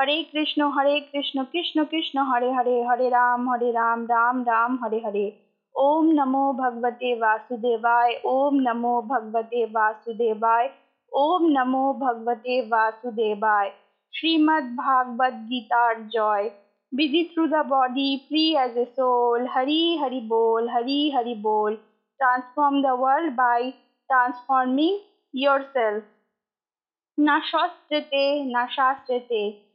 হরে কৃষ্ণ হরে কৃষ্ণ কৃষ্ণ কৃষ্ণ হরে হরে হরে রাম হরে রাম রাম রাম হরে হরে ওম নমো ভগবতে বাসুদেবায় ওম নমো ভগবতে বাসুদেবায় ওম নমো ভগবতে বাসুদেবায় শ্রীমদ্ ভাগবত গীতার জয় busy through the body, free as a soul hari hari bol hari hari bol transform the world by transforming yourself না শস্ত্রেতে না শাস্ত্রেতে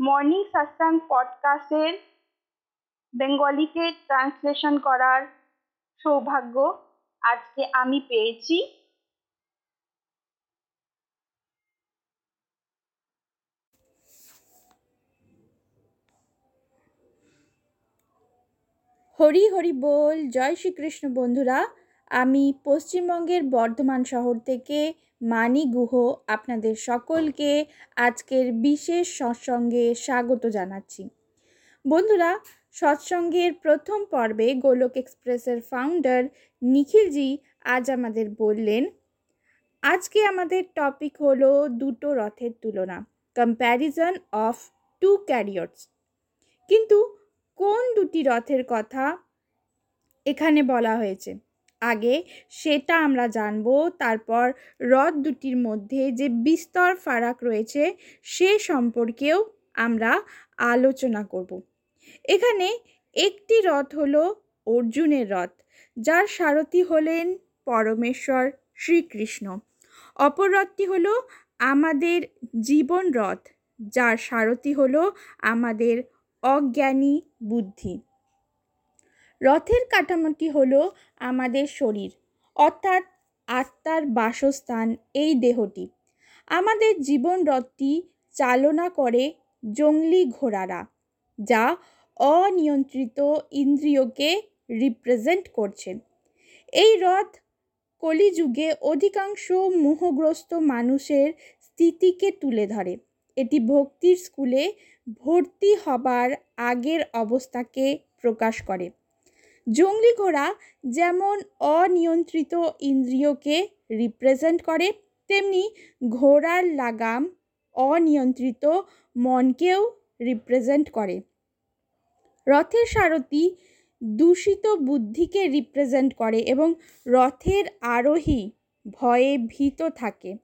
মর্নিং সাসাং পডকাস্টের বেঙ্গলিতে ট্রান্সলেশন করার সৌভাগ্য আজকে আমি পেয়েছি। হরি হরি বল, জয় শ্রীকৃষ্ণ বন্ধুরা। আমি পশ্চিমবঙ্গের বর্ধমান শহর থেকে মানি গুহ আপনাদের সকলকে আজকের বিশেষ সৎসঙ্গে স্বাগত জানাচ্ছি। বন্ধুরা, সৎসঙ্গের প্রথম পর্বে গোলক এক্সপ্রেসের ফাউন্ডার নিখিলজি আজ আমাদের বললেন, আজকে আমাদের টপিক হলো দুটো রথের তুলনা কম্প্যারিজন অফ টু ক্যারিয়র্স কিন্তু কোন দুটি রথের কথা এখানে বলা হয়েছে? আগে সেটা আমরা জানব। তারপর রথ দুটির মধ্যে যে বিস্তর ফারাক রয়েছে সে সম্পর্কেও আমরা আলোচনা করব। এখানে একটি রথ হলো অর্জুনের রথ যার সারথি হলেন পরমেশ্বর শ্রীকৃষ্ণ। অপর রথটি হলো আমাদের জীবন রথ যার সারথি হলো আমাদের অজ্ঞানী বুদ্ধি। রথের কাঠামোটি হলো আমাদের শরীর, অর্থাৎ আত্মার বাসস্থান এই দেহটি। আমাদের জীবন রথটি চালনা করে জঙ্গলি ঘোড়ারা, যা অনিয়ন্ত্রিত ইন্দ্রিয়কে রিপ্রেজেন্ট করছে। এই রথ কলিযুগে অধিকাংশ মোহগ্রস্ত মানুষের স্থিতিকে তুলে ধরে। এটি ভক্তির স্কুলে ভর্তি হবার আগের অবস্থাকে প্রকাশ করে। জঙ্গলি ঘোড়া যেমন অনিয়ন্ত্রিত ইন্দ্রিয়কে রিপ্রেজেন্ট করে, তেমনি ঘোড়ার লাগাম অনিয়ন্ত্রিত মনকেও রিপ্রেজেন্ট করে। রথের সারথি দূষিত বুদ্ধিকে রিপ্রেজেন্ট করে এবং রথের আরোহী ভয়ে ভীত থাকে।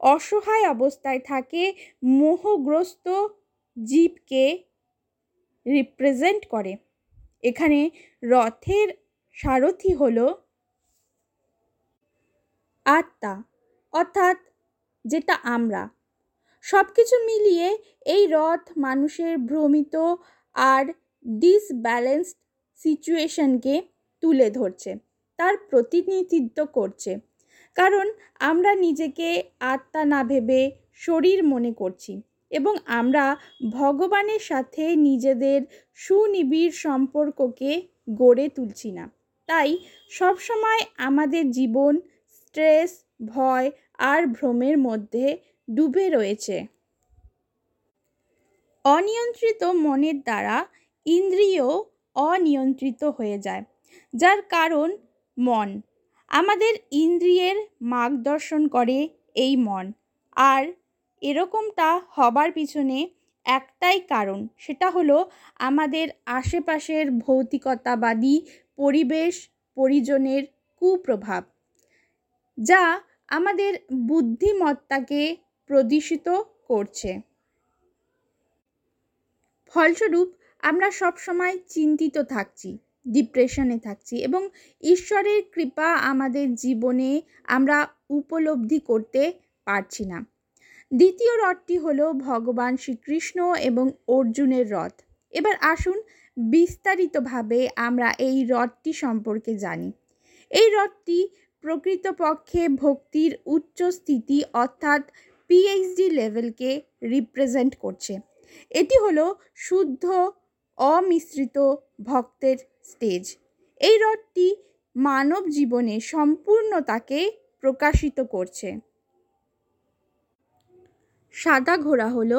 অসহায় অবস্থায় থাকে, মোহগ্রস্ত জীবকে রিপ্রেজেন্ট করে। এখানে রথের সারথি হল আত্মা, অর্থাৎ যেটা আমরা। সব কিছু মিলিয়ে এই রথ মানুষের ভ্রমিত আর ডিসব্যালেন্সড সিচুয়েশনকে তুলে ধরছে, তার প্রতিনিধিত্ব করছে। কারণ আমরা নিজেকে আত্মা না ভেবে শরীর মনে করছি। এবং আমরা ভগবানের সাথে নিজেদের সুনিবিড় সম্পর্ককে গড়ে তুলছি না। তাই সবসময় আমাদের জীবন স্ট্রেস, ভয় আর ভ্রমের মধ্যে ডুবে রয়েছে। অনিয়ন্ত্রিত মনের দ্বারা ইন্দ্রিয় অনিয়ন্ত্রিত হয়ে যায়, যার কারণ মন। আমাদের ইন্দ্রিয়ের মার্গদর্শন করে এই মন, আর এরকমটা হবার পিছনে একটাই কারণ। সেটা হলো আমাদের আশেপাশের ভৌতিকতাবাদী পরিবেশ পরিজনের কুপ্রভাব, যা আমাদের বুদ্ধিমত্তাকে প্রদূষিত করছে। ফলস্বরূপ, আমরা সব সময় চিন্তিত থাকছি, ডিপ্রেশনে থাকছি এবং ঈশ্বরের কৃপা আমাদের জীবনে আমরা উপলব্ধি করতে পারছি না। দ্বিতীয় রথটি হলো ভগবান শ্রীকৃষ্ণ এবং অর্জুনের রথ। এবার আসুন বিস্তারিতভাবে আমরা এই রথটি সম্পর্কে জানি। এই রথটি প্রকৃতপক্ষে ভক্তির উচ্চ স্থিতি অর্থাৎ পিএইচডি লেভেলকে রিপ্রেজেন্ট করছে। এটি হলো শুদ্ধ, অমিশ্রিত ভক্তের স্টেজ এই রথটি মানব জীবনে সম্পূর্ণতাকে প্রকাশিত করছে। সাদা ঘোড়া হল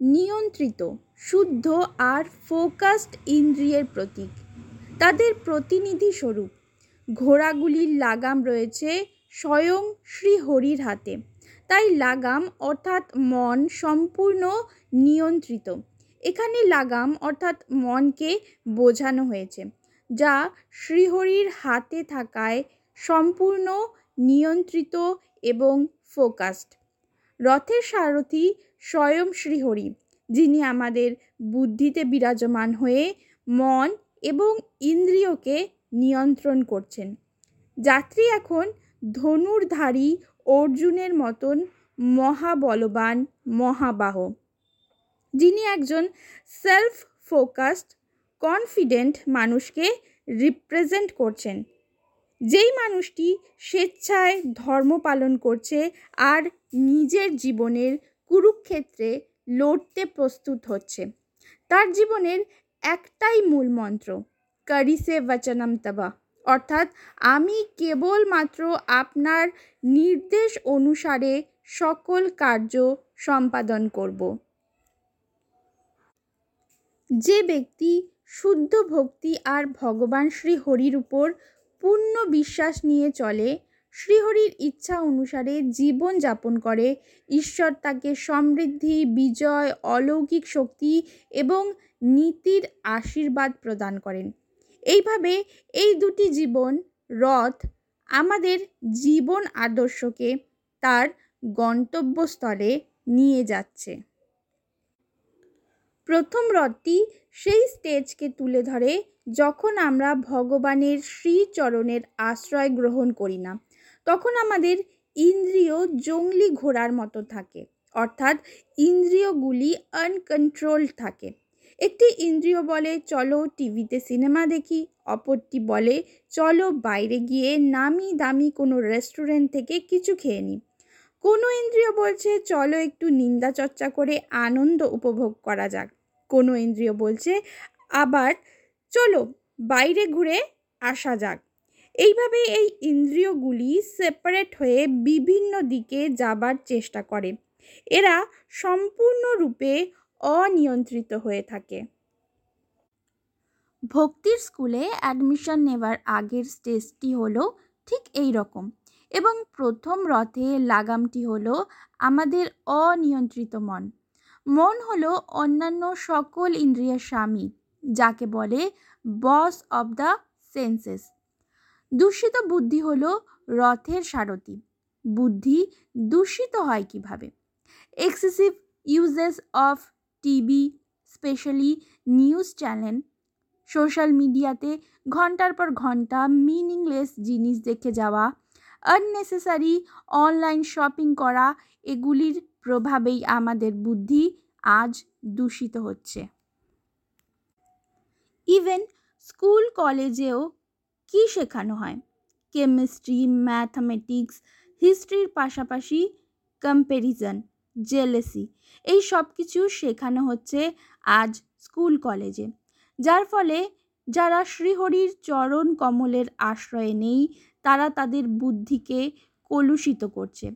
নিয়ন্ত্রিত, শুদ্ধ আর ফোকাসড ইন্দ্রিয়ের প্রতীক। তাদের প্রতিনিধি স্বরূপ ঘোড়াগুলির লাগাম রয়েছে স্বয়ং শ্রীহরির হাতে। তাই লাগাম অর্থাৎ মন সম্পূর্ণ নিয়ন্ত্রিত। এখানে লাগাম অর্থাৎ মনকে বোঝানো হয়েছে, যা শ্রীহরির হাতে থাকায় সম্পূর্ণ নিয়ন্ত্রিত এবং ফোকাসড। রথের সারথি স্বয়ং শ্রীহরি, যিনি আমাদের বুদ্ধিতে বিরাজমান হয়ে মন এবং ইন্দ্রিয়কে নিয়ন্ত্রণ করছেন। যাত্রী এখন ধনুর্ধারী অর্জুনের মতন মহাবলবান মহাবাহ, যিনি একজন সেলফ ফোকাসড কনফিডেন্ট মানুষকে রিপ্রেজেন্ট করছেন। যেই মানুষটি স্বেচ্ছায় ধর্ম পালন করছে আর নিজের জীবনের কুরুক্ষেত্রে লড়তে প্রস্তুত হচ্ছে, তার জীবনের একটাই মূল মন্ত্র, করিসে বচনম তবা। অর্থাৎ আমি কেবলমাত্র আপনার নির্দেশ অনুসারে সকল কার্য সম্পাদন করব। যে ব্যক্তি শুদ্ধ ভক্তি আর ভগবান শ্রী হরির উপর পূর্ণ বিশ্বাস নিয়ে চলে। শ্রীহরির ইচ্ছা অনুসারে জীবন যাপন করে। ঈশ্বর তাকে সমৃদ্ধি, বিজয়, অলৌকিক শক্তি এবং নীতির আশীর্বাদ প্রদান করেন। এইভাবে এই দুটি জীবন, রথ, আমাদের জীবন আদর্শকে তার গন্তব্যস্থলে নিয়ে যাচ্ছে। প্রথম রথটি সেই স্টেজকে তুলে ধরে যখন আমরা ভগবানের শ্রীচরণের আশ্রয় গ্রহণ করি না, তখন আমাদের ইন্দ্রিয় জঙ্গলি ঘোড়ার মতো থাকে, অর্থাৎ ইন্দ্রিয়গুলি আনকন্ট্রোলড থাকে। একটি ইন্দ্রিয় বলে, চলো টিভিতে সিনেমা দেখি, অপরটি বলে, চলো বাইরে গিয়ে নামি দামি কোনো রেস্টুরেন্ট থেকে কিছু খেয়ে নিই কোনো ইন্দ্রিয় বলছে, চলো একটু নিন্দা চর্চা করে আনন্দ উপভোগ করা যাক। কোনো ইন্দ্রিয় বলছে, আবার চলো বাইরে ঘুরে আসা যাক। এইভাবে এই ইন্দ্রিয়গুলি সেপারেট হয়ে বিভিন্ন দিকে যাবার চেষ্টা করে। এরা সম্পূর্ণরূপে অনিয়ন্ত্রিত হয়ে থাকে। ভক্তির স্কুলে অ্যাডমিশন নেবার আগের স্টেজটি হলো ঠিক এই রকম। এবং প্রথম রথে লাগামটি হলো আমাদের অনিয়ন্ত্রিত মন। মন হলো অন্যান্য সকল ইন্দ্রিয়ের স্বামী, যাকে বলে বস অব দ্য সেন্সেস দূষিত বুদ্ধি হল রথের সারথি। বুদ্ধি দূষিত হয় কীভাবে? Excessive usages of TV specially news channel social মিডিয়াতে ঘণ্টার পর ঘণ্টা মিনিংলেস জিনিস দেখে যাওয়া আননেসেসারি অনলাইন শপিং করা, এগুলির প্রভাবেই আমাদের বুদ্ধি আজ দূষিত হচ্ছে। ইভেন স্কুল কলেজেও কি শেখানো হয়? কেমিস্ট্রি ম্যাথামেটিক্স হিস্ট্রির পাশাপাশি কম্প্যারিজন জেলেসি এই সব কিছু শেখানো হচ্ছে আজ স্কুল কলেজে যার ফলে যারা শ্রীহরির চরণ কমলের আশ্রয়ে নেই, তারা তাদের বুদ্ধিকে কলুষিত করছে।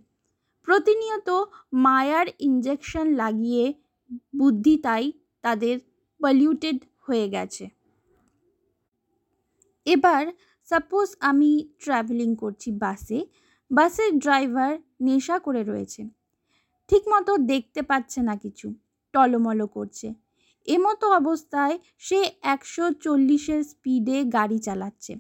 প্রতিনিয়ত মায়ার ইঞ্জেকশন লাগিয়ে বুদ্ধি তাই তাদের পলিউটেড হয়ে গেছে। এবার সাপোজ আমি ট্রাভেলিং করছি বাসে বাসের ড্রাইভার নেশা করে রয়েছে। ঠিকমতো দেখতে পাচ্ছে না কিছু, টলমলো করছে। এমতো অবস্থায় সে একশো চল্লিশের স্পিডে গাড়ি চালাচ্ছে।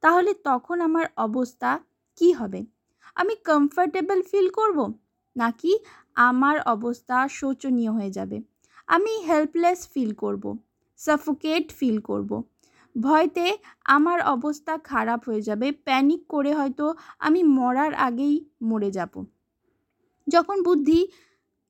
তাহলে তখন আমার অবস্থা কি হবে? আমি কমফর্টেবল ফিল করব? নাকি আমার অবস্থা শোচনীয় হয়ে যাবে? আমি হেল্পলেস ফিল করব সাফোকেট ফিল করব। ভয়তে আমার অবস্থা খারাপ হয়ে যাবে প্যানিক করে হয়তো আমি মরার আগেই মরে যাব। যখন বুদ্ধি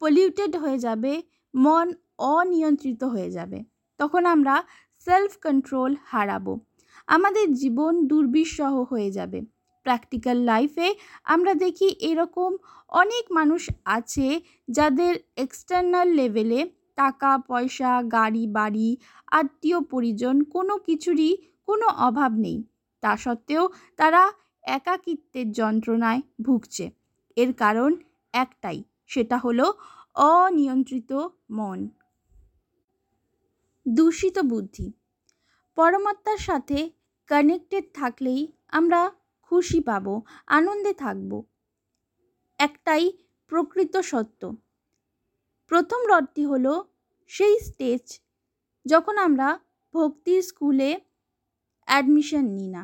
পলিউটেড হয়ে যাবে, মন অনিয়ন্ত্রিত হয়ে যাবে, তখন আমরা সেলফ কন্ট্রোল হারাবো। আমাদের জীবন দুর্বিষহ হয়ে যাবে। প্র্যাকটিক্যাল লাইফে আমরা দেখি এরকম অনেক মানুষ আছে যাদের এক্সটার্নাল লেভেলে টাকা, পয়সা, গাড়ি, বাড়ি, আত্মীয় পরিজন কোনো কিছুরই কোনো অভাব নেই। তা সত্ত্বেও তারা একাকিত্বের যন্ত্রণায় ভুগছে। এর কারণ একটাই, সেটা হলো অনিয়ন্ত্রিত মন। দূষিত বুদ্ধি। পরমাত্মার সাথে কানেক্টেড থাকলেই আমরা খুশি পাব, আনন্দে থাকব। একটাই প্রকৃত সত্য। প্রথম রথটি হলো সেই স্টেজ যখন আমরা ভক্তির স্কুলে অ্যাডমিশন নিই না।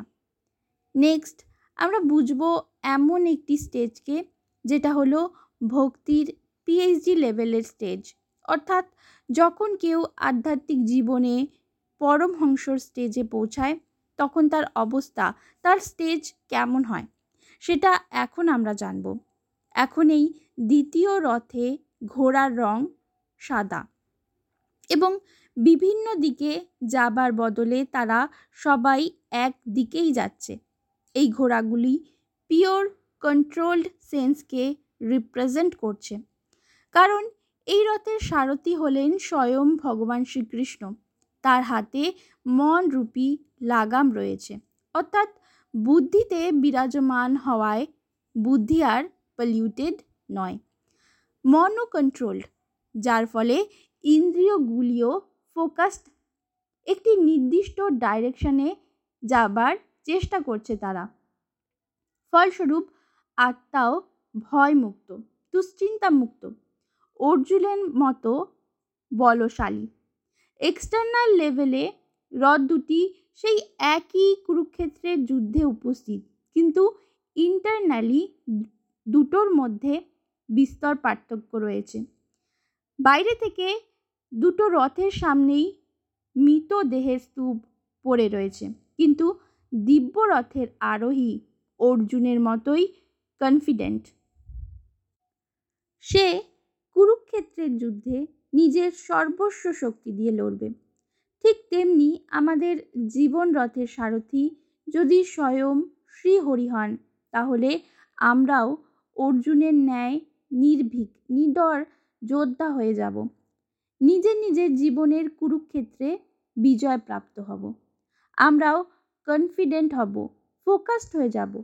নেক্সট আমরা বুঝব এমন একটি স্টেজকে যেটা হলো ভক্তির পিএইচডি লেভেলের স্টেজ অর্থাৎ যখন কেউ আধ্যাত্মিক জীবনে পরমহংসর স্টেজে পৌঁছায় তখন তার অবস্থা, তার স্টেজ কেমন হয়, সেটা এখন আমরা জানব। এখন এই দ্বিতীয় রথে ঘোড়ার রং সাদা এবং বিভিন্ন দিকে যাবার বদলে তারা সবাই এক দিকেই যাচ্ছে। এই ঘোড়াগুলি পিওর কন্ট্রোলড সেন্সকে রিপ্রেজেন্ট করছে। কারণ এই রথের সারথি হলেন স্বয়ং ভগবান শ্রীকৃষ্ণ। তার হাতে মন রূপী লাগাম রয়েছে। অর্থাৎ বুদ্ধিতে বিরাজমান হওয়ায় বুদ্ধি আর পলিউটেড নয়। মনও কন্ট্রোলড যার ফলে ইন্দ্রিয়গুলিও ফোকাসড একটি নির্দিষ্ট ডাইরেকশনে যাবার চেষ্টা করছে তারা। ফলস্বরূপ আত্মাও ভয়মুক্ত দুশ্চিন্তা মুক্ত অর্জুনের মতো বলশালী। এক্সটার্নাল লেভেলে হ্রদ দুটি সেই একই কুরুক্ষেত্রের যুদ্ধে উপস্থিত। কিন্তু ইন্টারনালি দুটোর মধ্যে বিস্তর পার্থক্য রয়েছে। বাইরে থেকে দুটো রথের সামনেই মৃত দেহের স্তূপ পড়ে রয়েছে। কিন্তু দিব্য রথের আরোহী অর্জুনের মতোই কনফিডেন্ট সে কুরুক্ষেত্রের যুদ্ধে নিজের সর্বস্ব শক্তি দিয়ে লড়বে। ঠিক তেমনি আমাদের জীবন রথের সারথি যদি স্বয়ং শ্রীহরি হন, তাহলে আমরাও অর্জুনের ন্যায় নির্ভীক, নিডর যোদ্ধা হয়ে যাব। নিজের নিজের জীবনের কুরুক্ষেত্রে বিজয় প্রাপ্ত হব। আমরাও কনফিডেন্ট হব ফোকাসড হয়ে যাব।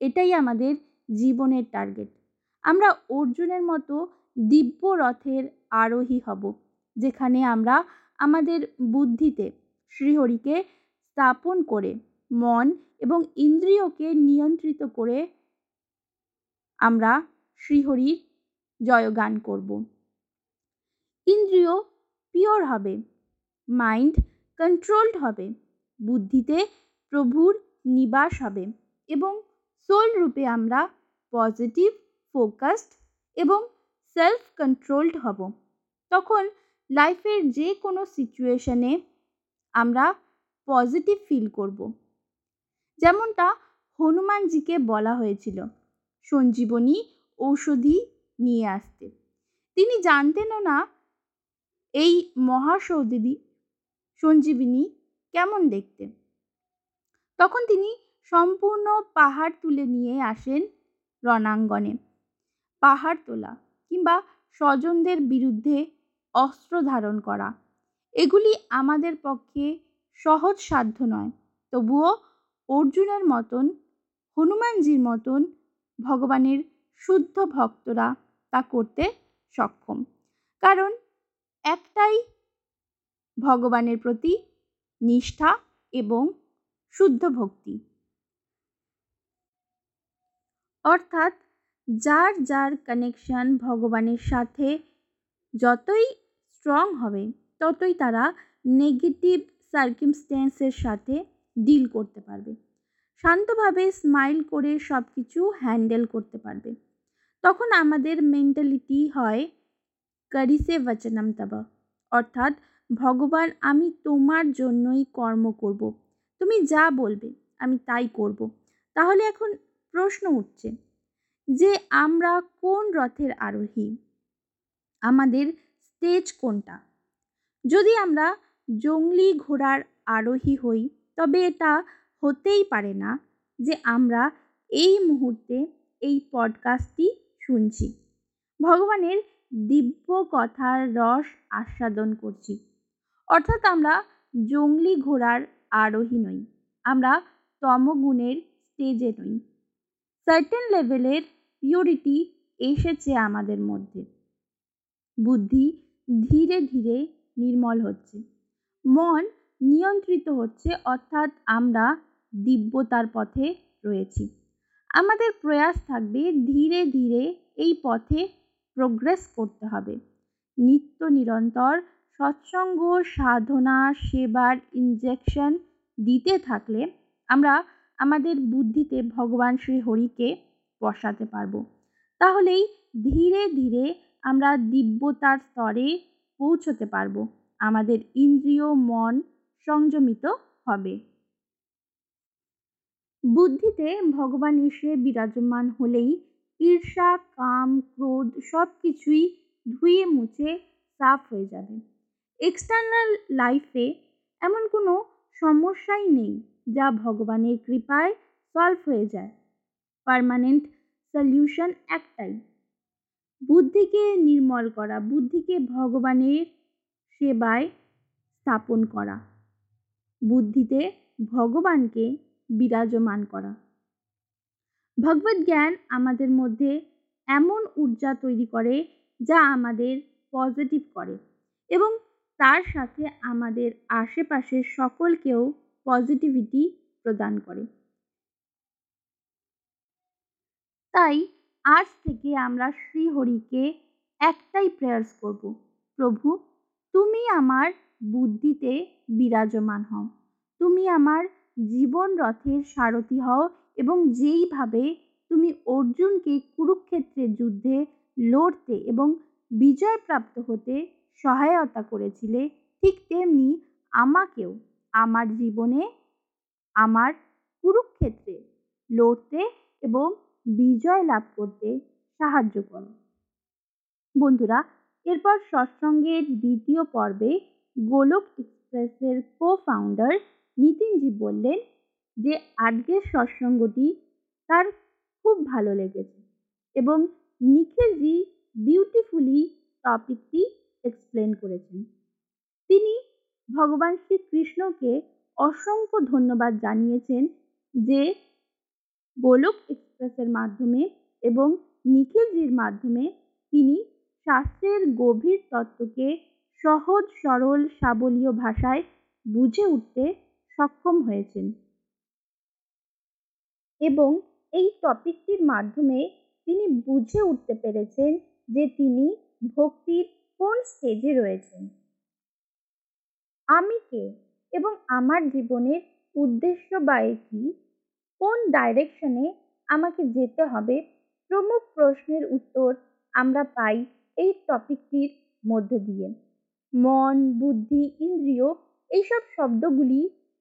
এটাই আমাদের জীবনের টার্গেট আমরা অর্জুনের মতো দিব্য রথের আরোহী হব, যেখানে আমরা আমাদের বুদ্ধিতে শ্রীহরিকে স্থাপন করে, মন এবং ইন্দ্রিয়কে নিয়ন্ত্রিত করে আমরা শ্রীহরির জয়গান করব। ইন্দ্রিয় পিওর হবে মাইন্ড কন্ট্রোলড হবে, বুদ্ধিতে প্রভুর নিবাস হবে এবং সোল রূপে আমরা পজিটিভ ফোকাসড এবং সেলফ কন্ট্রোলড হব। তখন লাইফের যে কোনো সিচুয়েশনে আমরা পজিটিভ ফিল করব। যেমনটা হনুমানজিকে বলা হয়েছিল, সঞ্জীবনী ঔষধি নিয়ে আসতে। তিনি জানতেনও না, এই মহাসৌদিদি সঞ্জীবিনী কেমন দেখতে? তখন তিনি সম্পূর্ণ পাহাড় তুলে নিয়ে আসেন রণাঙ্গনে। পাহাড় তোলা কিংবা স্বজনদের বিরুদ্ধে অস্ত্র ধারণ করা। এগুলি আমাদের পক্ষে সহজ সাধ্য নয়। তবুও অর্জুনের মতন, হনুমানজির মতন ভগবানের শুদ্ধ ভক্তরা তা করতে সক্ষম। কারণ একটাই ভগবানের প্রতি নিষ্ঠা এবং শুদ্ধ ভক্তি। অর্থাৎ যার যার কানেকশন ভগবানের সাথে যতই স্ট্রং হবে, ততই তারা নেগেটিভ সার্কিমস্ট্যান্সের সাথে ডিল করতে পারবে শান্তভাবে স্মাইল করে সব কিছু হ্যান্ডেল করতে পারবে তখন আমাদের মেন্টালিটি হয়, করিসে বচনম তব অর্থাৎ, ভগবান, আমি তোমার জন্যই কর্ম করব। তুমি যা বলবে, আমি তাই করব। তাহলে এখন প্রশ্ন উঠছে যে, আমরা কোন রথের আরোহী আমাদের স্টেজ কোনটা? যদি আমরা জঙ্গলি ঘোড়ার আরোহী হই, তবে এটা হতেই পারে না যে আমরা এই মুহূর্তে এই পডকাস্টটি শুনছি। ভগবানের দিব্য কথার রস আস্বাদন করছি। অর্থাৎ আমরা জঙ্গলি ঘোড়ার আরোহী নই, আমরা তমগুণের স্টেজে নই। সার্টেন লেভেলের পিওরিটি এসেছে আমাদের মধ্যে। বুদ্ধি ধীরে ধীরে নির্মল হচ্ছে। মন নিয়ন্ত্রিত হচ্ছে, অর্থাৎ আমরা দিব্যতার পথে রয়েছি। আমাদের প্রয়াস থাকবে ধীরে ধীরে এই পথে প্রোগ্রেস করতে হবে। নিত্য নিরন্তর সৎসঙ্গ, সাধনা, সেবার ইনজেকশন দিতে থাকলে আমরা আমাদের বুদ্ধিতে ভগবান শ্রী হরিকে বসাতে পারব। তাহলেই ধীরে ধীরে আমরা দিব্যতার স্তরে পৌঁছতে পারব। আমাদের ইন্দ্রিয় মন সংযমিত হবে। বুদ্ধিতে ভগবান এসে বিরাজমান হলেই ঈর্ষা, কাম, ক্রোধ সব কিছুই ধুয়ে মুছে সাফ হয়ে যাবে। এক্সটার্নাল লাইফে এমন কোনো সমস্যাই নেই যা ভগবানের কৃপায় সলভ হয়ে যায়। পারমানেন্ট সলিউশন একটাই। বুদ্ধিকে নির্মল করা, বুদ্ধিকে ভগবানের সেবায় স্থাপন করা, বুদ্ধিতে ভগবানকে বিরাজমান করা। ভগবত জ্ঞান আমাদের মধ্যে এমন ঊর্জা তৈরি করে যা আমাদের পজিটিভ করে এবং তার সাথে আমাদের আশেপাশের সকলকেও পজিটিভিটি প্রদান করে। তাই আজ থেকে আমরা শ্রীহরিকে একটাই প্রেয়ার্স করব। প্রভু, তুমি আমার বুদ্ধিতে বিরাজমান হও। তুমি আমার জীবন রথের সারথি হও এবং যেইভাবে তুমি অর্জুনকে কুরুক্ষেত্রের যুদ্ধে লড়তে এবং বিজয় প্রাপ্ত হতে সহায়তা করেছিলে, ঠিক তেমনি আমাকেও আমার জীবনে, আমার কুরুক্ষেত্রে লড়তে এবং বিজয় লাভ করতে সাহায্য করো। বন্ধুরা, এরপর সৎসঙ্গের দ্বিতীয় পর্বে গোলক এক্সপ্রেসের কো ফাউন্ডার নিতিনজি বললেন যে, আজকের সৎসঙ্গটি তার খুব ভালো লেগেছে এবং নিখিলজি বিউটিফুলি টপিকটি এক্সপ্লেন করেছেন। তিনি ভগবান শ্রীকৃষ্ণকে অসংখ্য ধন্যবাদ জানিয়েছেন যে গোলক এক্সপ্রেসের মাধ্যমে এবং নিখিলজির মাধ্যমে তিনি শাস্ত্রের গভীর তত্ত্বকে সহজ, সরল, সাবলীয় ভাষায় বুঝে উঠতে সক্ষম হয়েছেন। এবং এই টপিকটির মাধ্যমে তিনি বুঝে উঠতে পেরেছেন যে তিনি ভক্তির কোন স্টেজে রয়েছেন। আমি কে এবং আমার জীবনের উদ্দেশ্য বা কি? কোন ডাইরেকশনে আমাকে যেতে হবে? প্রমুখ প্রশ্নের উত্তর আমরা পাই এই টপিকটির মধ্যে দিয়ে। মন, বুদ্ধি, ইন্দ্রিয় এইসব শব্দগুলি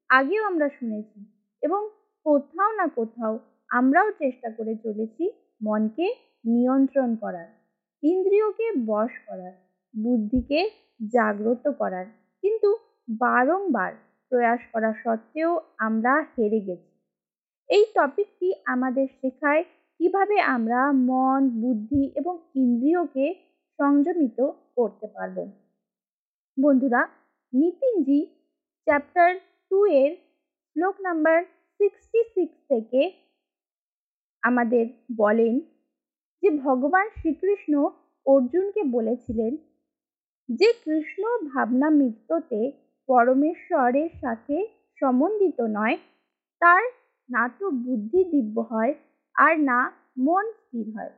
আগেও আমরা শুনেছি এবং কোথাও না কোথাও আমরাও চেষ্টা করে চলেছি মনকে নিয়ন্ত্রণ করার, ইন্দ্রিয়কে বশ করার, বুদ্ধিকে জাগ্রত করার। কিন্তু বারংবার প্রয়াস করা সত্ত্বেও আমরা হেরে গেছি। এই টপিকটি আমাদের শেখায় কীভাবে আমরা মন, বুদ্ধি এবং ইন্দ্রিয়কে সংযমিত করতে পারব। বন্ধুরা, নিতিনজি চ্যাপ্টার টু এর শ্লোক নাম্বার সিক্সটি সিক্স থেকে আমাদের বলেন যে, ভগবান শ্রীকৃষ্ণ অর্জুনকে বলেছিলেন, যে কৃষ্ণ ভাবনা মৃত্যুতে পরমেশ্বরের সাথে সম্বন্ধিত নয়, তার না তো বুদ্ধি দিব্য হয় আর না মন স্থির হয়।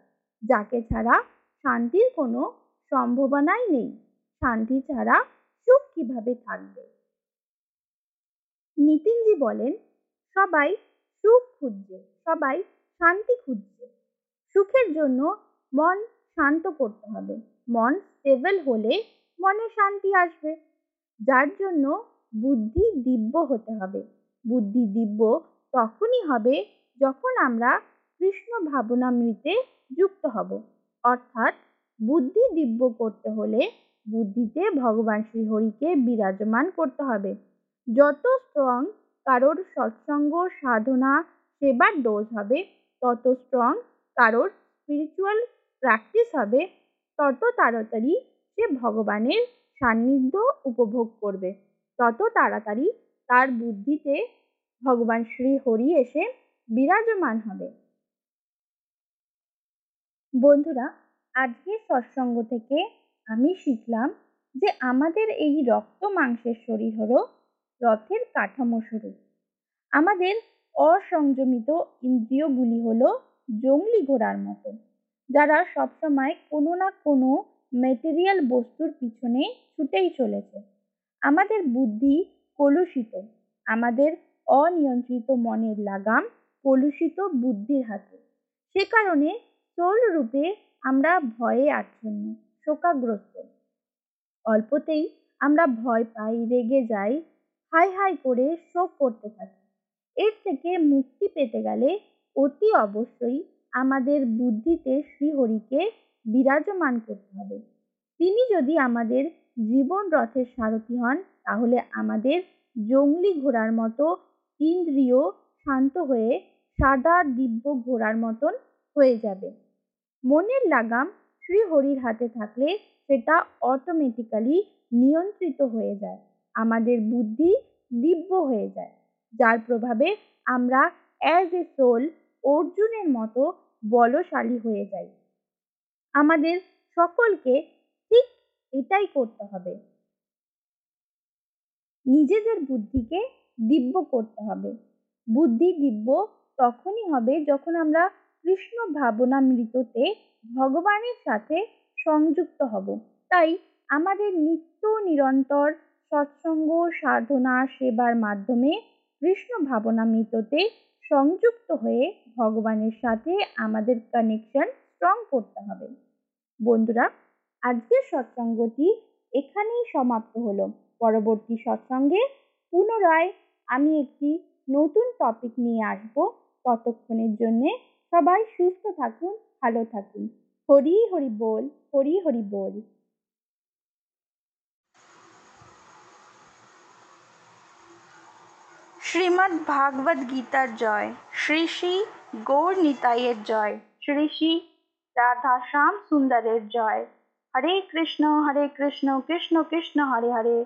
যাকে ছাড়া শান্তির কোনো সম্ভাবনাই নেই। শান্তি ছাড়া সুখ কীভাবে থাকবে? নিতিনজি বলেন, সবাই সুখ খুঁজছে, সবাই শান্তি খুঁজছে। সুখের জন্য মন শান্ত করতে হবে। মন স্টেবল হলে মনে শান্তি আসবে। যার জন্য বুদ্ধি দিব্য হতে হবে। বুদ্ধি দিব্য তখনই হবে যখন আমরা কৃষ্ণ ভাবনামৃতে যুক্ত হব। অর্থাৎ বুদ্ধি দিব্য করতে হলে বুদ্ধিতে ভগবান শ্রীহরিকে বিরাজমান করতে হবে। যত স্ট্রং কারোর সৎসঙ্গ, সাধনা, সেবার ডোজ হবে, তত স্ট্রং কারোর স্পিরিচুয়াল প্র্যাকটিস হবে, তত তাড়াতাড়ি সে ভগবানের সান্নিধ্য উপভোগ করবে। তত তাড়াতাড়ি তার বুদ্ধিতে ভগবান শ্রী হরি এসে বিরাজমান হবে। বন্ধুরা আজকের সৎসঙ্গ থেকে আমি শিখলাম যে আমাদের এই রক্ত মাংসের শরীর হলো রথের কাঠামো স্বরূপ। আমাদের অসংযমিত ইন্দ্রিয়গুলি হলো জঙ্গলি ঘোড়ার মতো, যারা সবসময় কোনো না কোনো মেটেরিয়াল বস্তুর পিছনে ছুটেই চলেছে। আমাদের বুদ্ধি কলুষিত, আমাদের অনিয়ন্ত্রিত মনের লাগাম কলুষিত বুদ্ধির হাতে। সে কারণে সোল রূপে আমরা ভয়ে আচ্ছন্ন, শোকাগ্রস্ত। অল্পতেই আমরা ভয় পাই, রেগে যাই, হাই হাই করে শোক করতে থাকি। এর থেকে মুক্তি পেতে গেলে অতি অবশ্যই আমাদের বুদ্ধিতে শ্রীহরিকে বিরাজমান করতে হবে। তিনি যদি আমাদের জীবন রথের সারথি হন, তাহলে আমাদের জঙ্গলি ঘোড়ার মতো ইন্দ্রিয় শান্ত হয়ে সাদা দিব্য ঘোড়ার মতন হয়ে যাবে। মনের লাগাম শ্রীহরির হাতে থাকলে সেটা অটোমেটিক্যালি নিয়ন্ত্রিত হয়ে যায়। আমাদের বুদ্ধি দিব্য হয়ে যায়, যার প্রভাবে আমরা অ্যাজ এ সোল অর্জুনের মতো বলশালী হয়ে যাই। আমাদের সকলকে ঠিক এটাই করতে হবে। নিজেদের বুদ্ধিকে দিব্য করতে হবে। বুদ্ধি দিব্য তখনই হবে যখন আমরা কৃষ্ণ ভাবনা মৃততে ভগবানের সাথে সংযুক্ত হব। তাই আমাদের নিত্য নিরন্তর সৎসঙ্গ, সাধনা, সেবার মাধ্যমে কৃষ্ণ ভাবনা মৃততে সংযুক্ত হয়ে ভগবানের সাথে আমাদের কানেকশন স্ট্রং করতে হবে। বন্ধুরা, আজকের সৎসঙ্গটি এখানেই সমাপ্ত হলো। পরবর্তী সৎসঙ্গে পুনরায় আমি একটি নতুন টপিক নিয়ে আসব। ততক্ষণের জন্যে সবাই সুস্থ থাকুন, ভালো থাকুন। হরি হরি বল, হরি হরি বল। শ্রীমদ্ ভাগবত গীতার জয়। শ্রী শ্রী গৌর নিতাইয়ের জয়। শ্রী শ্রী রাধা শ্যাম সুন্দরের জয়। হরে কৃষ্ণ হরে কৃষ্ণ কৃষ্ণ কৃষ্ণ, হরে হরে।